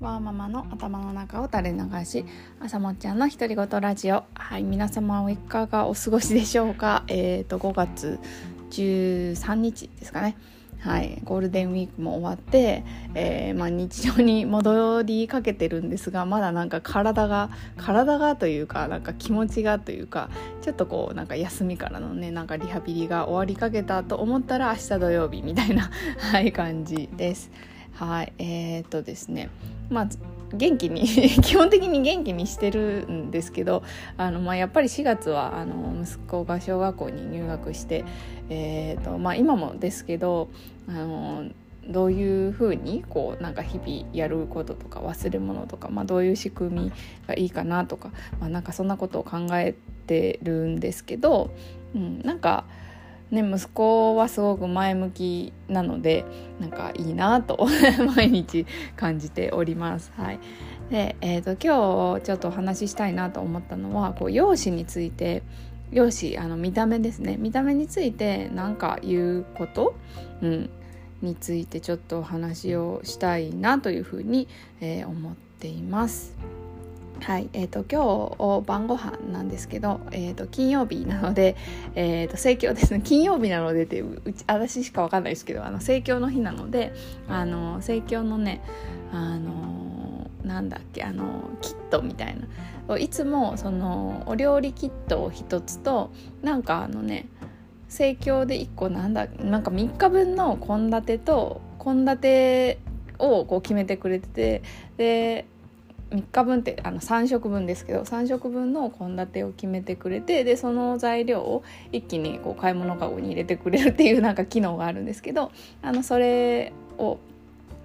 ワーママの頭の中を垂れ流し朝もっちゃんの独り言ラジオ。はい皆様はいかがお過ごしでしょうか？えっ、ー、と5月13日ですかね。はいゴールデンウィークも終わって、えー、まあ、日常に戻りかけてるんですがまだなんか体が体がというかなんか気持ちがというかちょっとこうなんか休みからのねなんかリハビリが終わりかけたと思ったら明日土曜日みたいな、はい、感じです。はいえー、っとですねまあ元気に 基本的に元気にしてるんですけどあの、まあ、やっぱり4月はあの息子が小学校に入学して、えーとまあ、今もですけどあのどういうふうにこうなんか日々やることとか忘れ物とか、まあ、どういう仕組みがいいかなとか、まあ、なんかそんなことを考えてるんですけど、うん、なんか。ね、息子はすごく前向きなのでなんかいいなと 毎日感じております。はい、で、えーと、今日ちょっとお話ししたいなと思ったのはこう容姿について容姿あの見た目ですね見た目について何か言うこと、うん、についてちょっとお話をしたいなというふうに、えー、思っています。はいえーと、今日晩ご飯なんですけど、えーと、金曜日なので、えーと、盛況ですね。金曜日なのでってうち私しか分かんないですけどあの盛況の日なのであの盛況のねあのなんだっけあのキットみたいな。いつもそのお料理キットを1つとなんかあのね盛況で1個なんだなんか3日分の献立と献立をこう決めてくれててで3日分ってあの3食分ですけど3食分の献立を決めてくれてでその材料を一気にこう買い物かごに入れてくれるっていうなんか機能があるんですけどあのそれを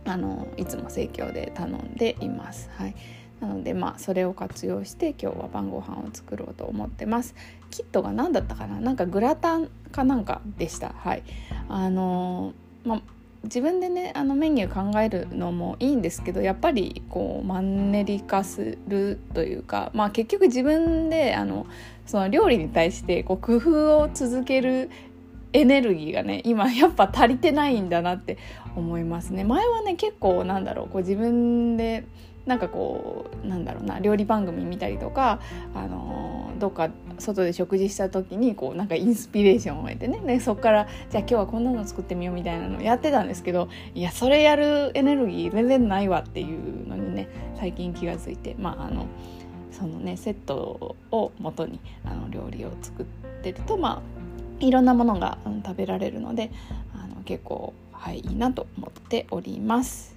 あのいつも盛況で頼んでいます。はいなのでまあそれを活用して今日は晩ご飯を作ろうと思ってます。キットが何だったかな？なんかグラタンかなんかでした。はい。あのまあ自分でねあのメニュー考えるのもいいんですけどやっぱりこうマンネリ化するというか、まあ、結局自分であのその料理に対してこう工夫を続けるエネルギーがね今やっぱ足りてないんだなって思いますね。前はね結構なんだろうこう自分でなんかこうなんだろうな料理番組見たりとか、あのー、どっか外で食事した時にこうなんかインスピレーションを得てねでそこからじゃあ今日はこんなの作ってみようみたいなのやってたんですけどいやそれやるエネルギー全然ないわっていうのにね最近気が付いてまああのそのねセットを元にあの料理を作ってるとまあいろんなものが、食べられるのであの結構はいいいなと思っております。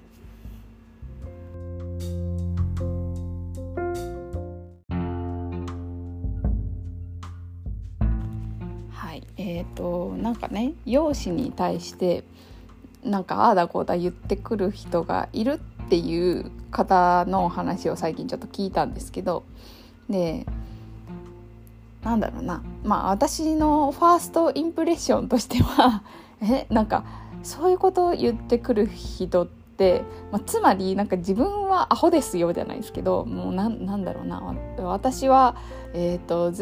なんかね容姿に対してなんかああだこうだ言ってくる人がいるっていう方の話を最近ちょっと聞いたんですけどでなんだろうな。まあ私のファーストインプレッションとしては えなんかそういうことを言ってくる人って、まあ、つまりなんか自分はアホですよじゃないですけどもうなんだろうな。私は、えーと、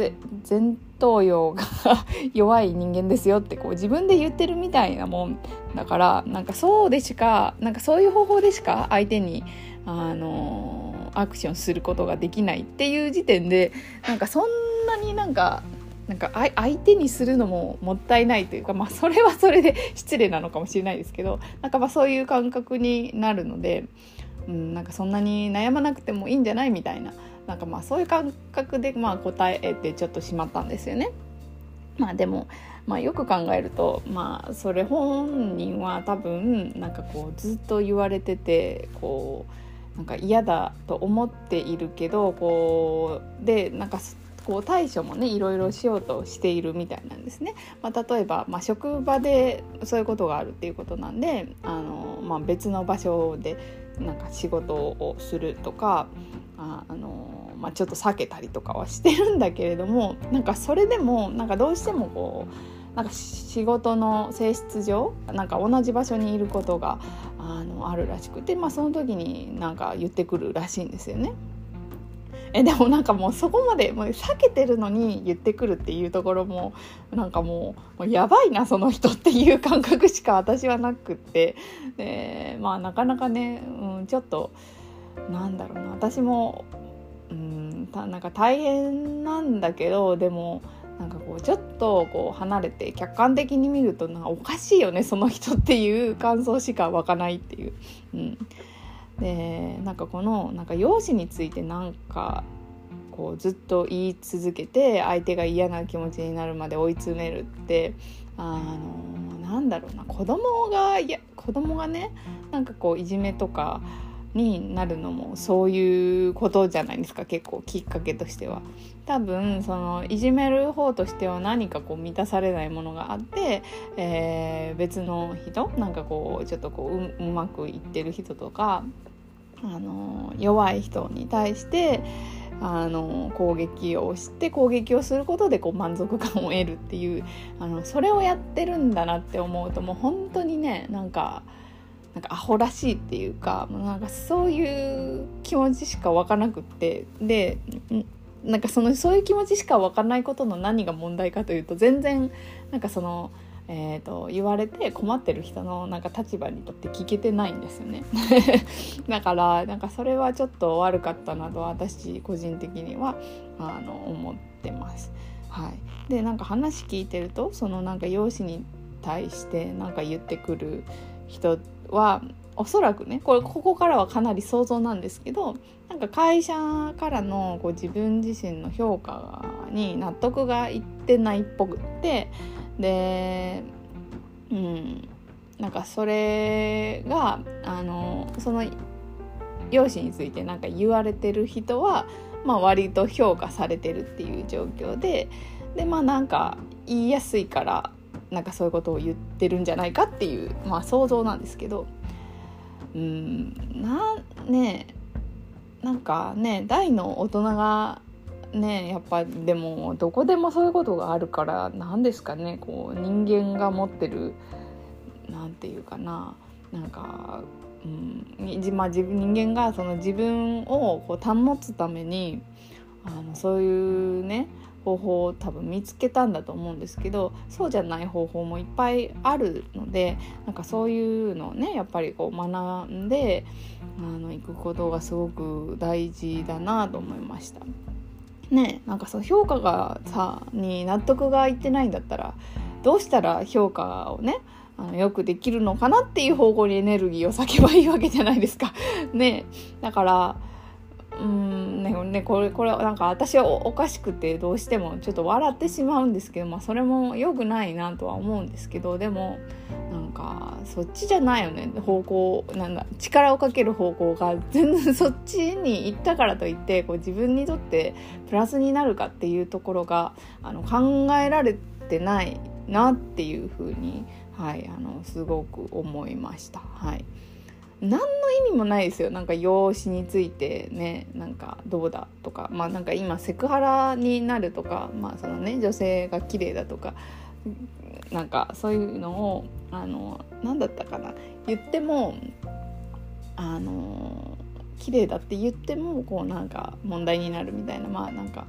前頭葉が 弱い人間ですよってこう自分で言ってるみたいなもん。だからなんかそうでしかなんかそういう方法でしか相手にあのアクションすることができないっていう時点でなんかそんなになんかなんか相手にするのももったいないというか、まあ、それはそれで失礼なのかもしれないですけどなんかまあそういう感覚になるので、うん、なんかそんなに悩まなくてもいいんじゃないみたいななんかまあそういう感覚でまあ答えてちょっとしまったんですよね。まあでも、まあ、よく考えると、まあ、それ本人は多分なんかこうずっと言われててこうなんか嫌だと思っているけどこうでなんかこう対処もねいろいろしようとしているみたいなんですね。まあ、例えば、まあ、職場でそういうことがあるっていうことなんであの、まあ、別の場所でなんか仕事をするとかああの、まあ、ちょっと避けたりとかはしてるんだけれどもなんかそれでもなんかどうしてもこうなんか仕事の性質上なんか同じ場所にいることがあのあるらしくて、まあ、その時になんか言ってくるらしいんですよね。えでもなんかもうそこまでもう避けてるのに言ってくるっていうところもなんかもうもうやばいなその人っていう感覚しか私はなくって。でまあなかなかね、うん、ちょっとなんだろうな。私もうんたなんか大変なんだけどでもなんかこうちょっとこう離れて客観的に見るとなんかおかしいよねその人っていう感想しか湧かないっていう。うん、でなんかこのなんか容姿についてなんかこうずっと言い続けて相手が嫌な気持ちになるまで追い詰めるってあのなんだろうな子供がいや子供がねなんかこういじめとかになるのもそういうことじゃないですか結構きっかけとしては。多分そのいじめる方としては何かこう満たされないものがあって、えー、別の人なんかこうちょっとこううまくいってる人とか、あの弱い人に対してあの攻撃をして攻撃をすることでこう満足感を得るっていうあのそれをやってるんだなって思うともう本当にねなんかなんかアホらしいっていうかもうなんかそういう気持ちしか湧かなくってでなんかそのそういう気持ちしか湧かないことの何が問題かというと全然なんかその。えーと、言われて困ってる人のなんか立場にとって聞けてないんですよね だからなんかそれはちょっと悪かったなと私個人的にはあの思ってます。はい、でなんか話聞いてるとそのなんか容姿に対してなんか言ってくる人はおそらくねこれここからはかなり想像なんですけどなんか会社からのこう自分自身の評価に納得がいってないっぽくってでうんなんかそれがあのその容姿についてなんか言われてる人は、まあ、割と評価されてるっていう状況ででまあなんか言いやすいからなんかそういうことを言ってるんじゃないかっていう、まあ、想像なんですけど。うんなねなんかね大の大人がねやっぱでもどこでもそういうことがあるから何ですかねこう人間が持ってる何て言うかななんか、うんまあ、自分人間がその自分をこう保つためにあのそういうね方法を多分見つけたんだと思うんですけどそうじゃない方法もいっぱいあるのでなんかそういうのをねやっぱりこう学んであの行くことがすごく大事だなと思いました。ねなんかそう評価がさに納得がいってないんだったらどうしたら評価をねあのよくできるのかなっていう方向にエネルギーを割けばいいわけじゃないですか。ねだからうんねこれこれなんか私はおかしくてどうしてもちょっと笑ってしまうんですけど、まあ、それも良くないなとは思うんですけどでもなんかそっちじゃないよね方向なんだ力をかける方向が全然そっちに行ったからといってこう自分にとってプラスになるかっていうところがあの考えられてないなっていうふうに、はい、あのすごく思いました。はい何の意味もないですよ。なんか容姿についてね。なんかどうだとか。まあなんか今セクハラになるとか。まあそのね女性が綺麗だとか。なんかそういうのをあの何だったかな。言ってもあの綺麗だって言ってもこうなんか問題になるみたいな。まあなんか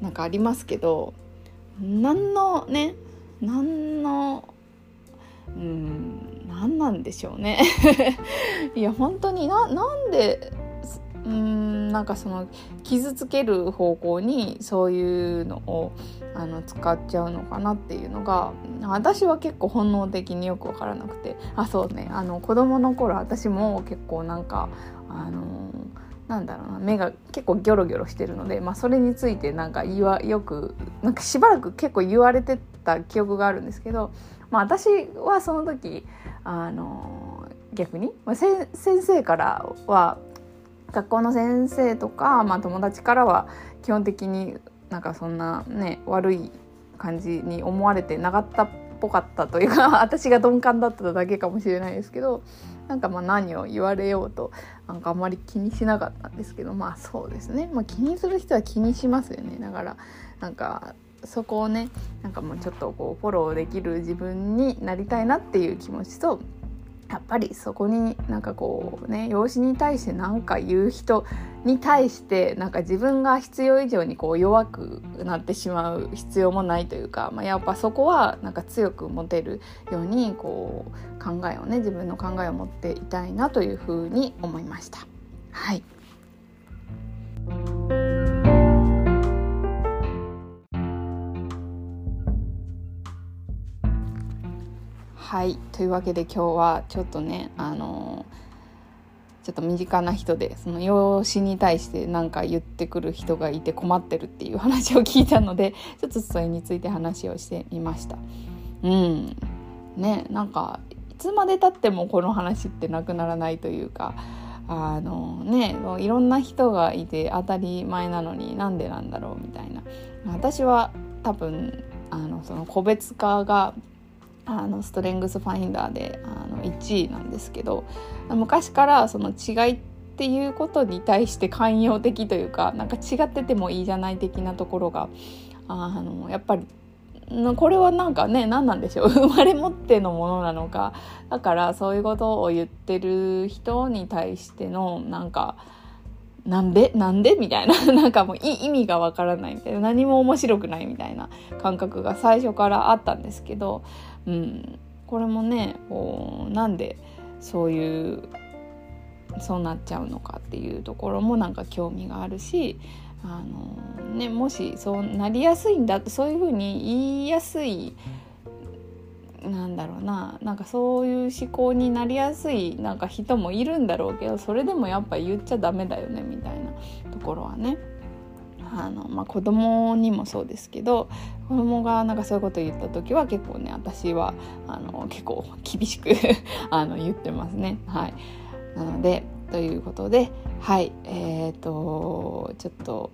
なんかありますけど。何のね何のうん。なんでしょうね。いや本当にななんでうんなんかその傷つける方向にそういうのをあの使っちゃうのかなっていうのが私は結構本能的によく分からなくて。あそうね。あの子供の頃私も結構なんかあのなんだろうな。目が結構ギョロギョロしてるので、まあ、それについてなんか言わよくなんかしばらく結構言われてた記憶があるんですけどまあ、私はその時あの逆に、まあ、先生からは学校の先生とか、まあ、友達からは基本的になんかそんなね悪い感じに思われてなかったっぽかったというか 私が鈍感だっただけかもしれないですけどなんかまあ何を言われようとなんかあんまり気にしなかったんですけどまあそうですね、まあ、気にする人は気にしますよね。だからなんかそこをねなんかもうちょっとこうフォローできる自分になりたいなっていう気持ちとやっぱりそこになんかこうね養子に対して何か言う人に対してなんか自分が必要以上にこう弱くなってしまう必要もないというか、まあ、やっぱそこはなんか強く持てるようにこう考えをね自分の考えを持っていたいなというふうに思いました。はいはい。というわけで今日はちょっとねあのちょっと身近な人でその養子に対して何か言ってくる人がいて困ってるっていう話を聞いたので ちょっとそれについて話をしてみました。うん。ねなんかいつまでたってもこの話ってなくならないというかあのねいろんな人がいて当たり前なのになんでなんだろうみたいな。私は多分あのその個別化があのストレングスファインダーであの1位なんですけど昔からその違いっていうことに対して寛容的というかなんか違っててもいいじゃない的なところがあのやっぱりこれはなんかね何なんでしょう？生まれ持ってのものなのか。だからそういうことを言ってる人に対してのなんかなんで？なんで？みたいな。なんかもう意味がわからないみたいな。何も面白くないみたいな感覚が最初からあったんですけど、うん、これもねこうなんでそういうそうなっちゃうのかっていうところもなんか興味があるしあの、ね、もしそうなりやすいんだそういうふうに言いやすいなんだろうななんかそういう思考になりやすいなんか人もいるんだろうけどそれでもやっぱ言っちゃダメだよねみたいなところはね。あの、まあ、子供にもそうですけど子供がなんかそういうこと言った時は結構ね私はあの結構厳しく あの言ってますね。はい、なのでということではいえーとちょっと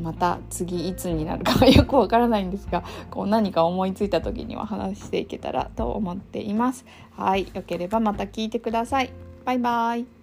また次いつになるかは よくわからないんですがこう何か思いついた時には話していけたらと思っています。はい、よければまた聞いてください。バイバイ。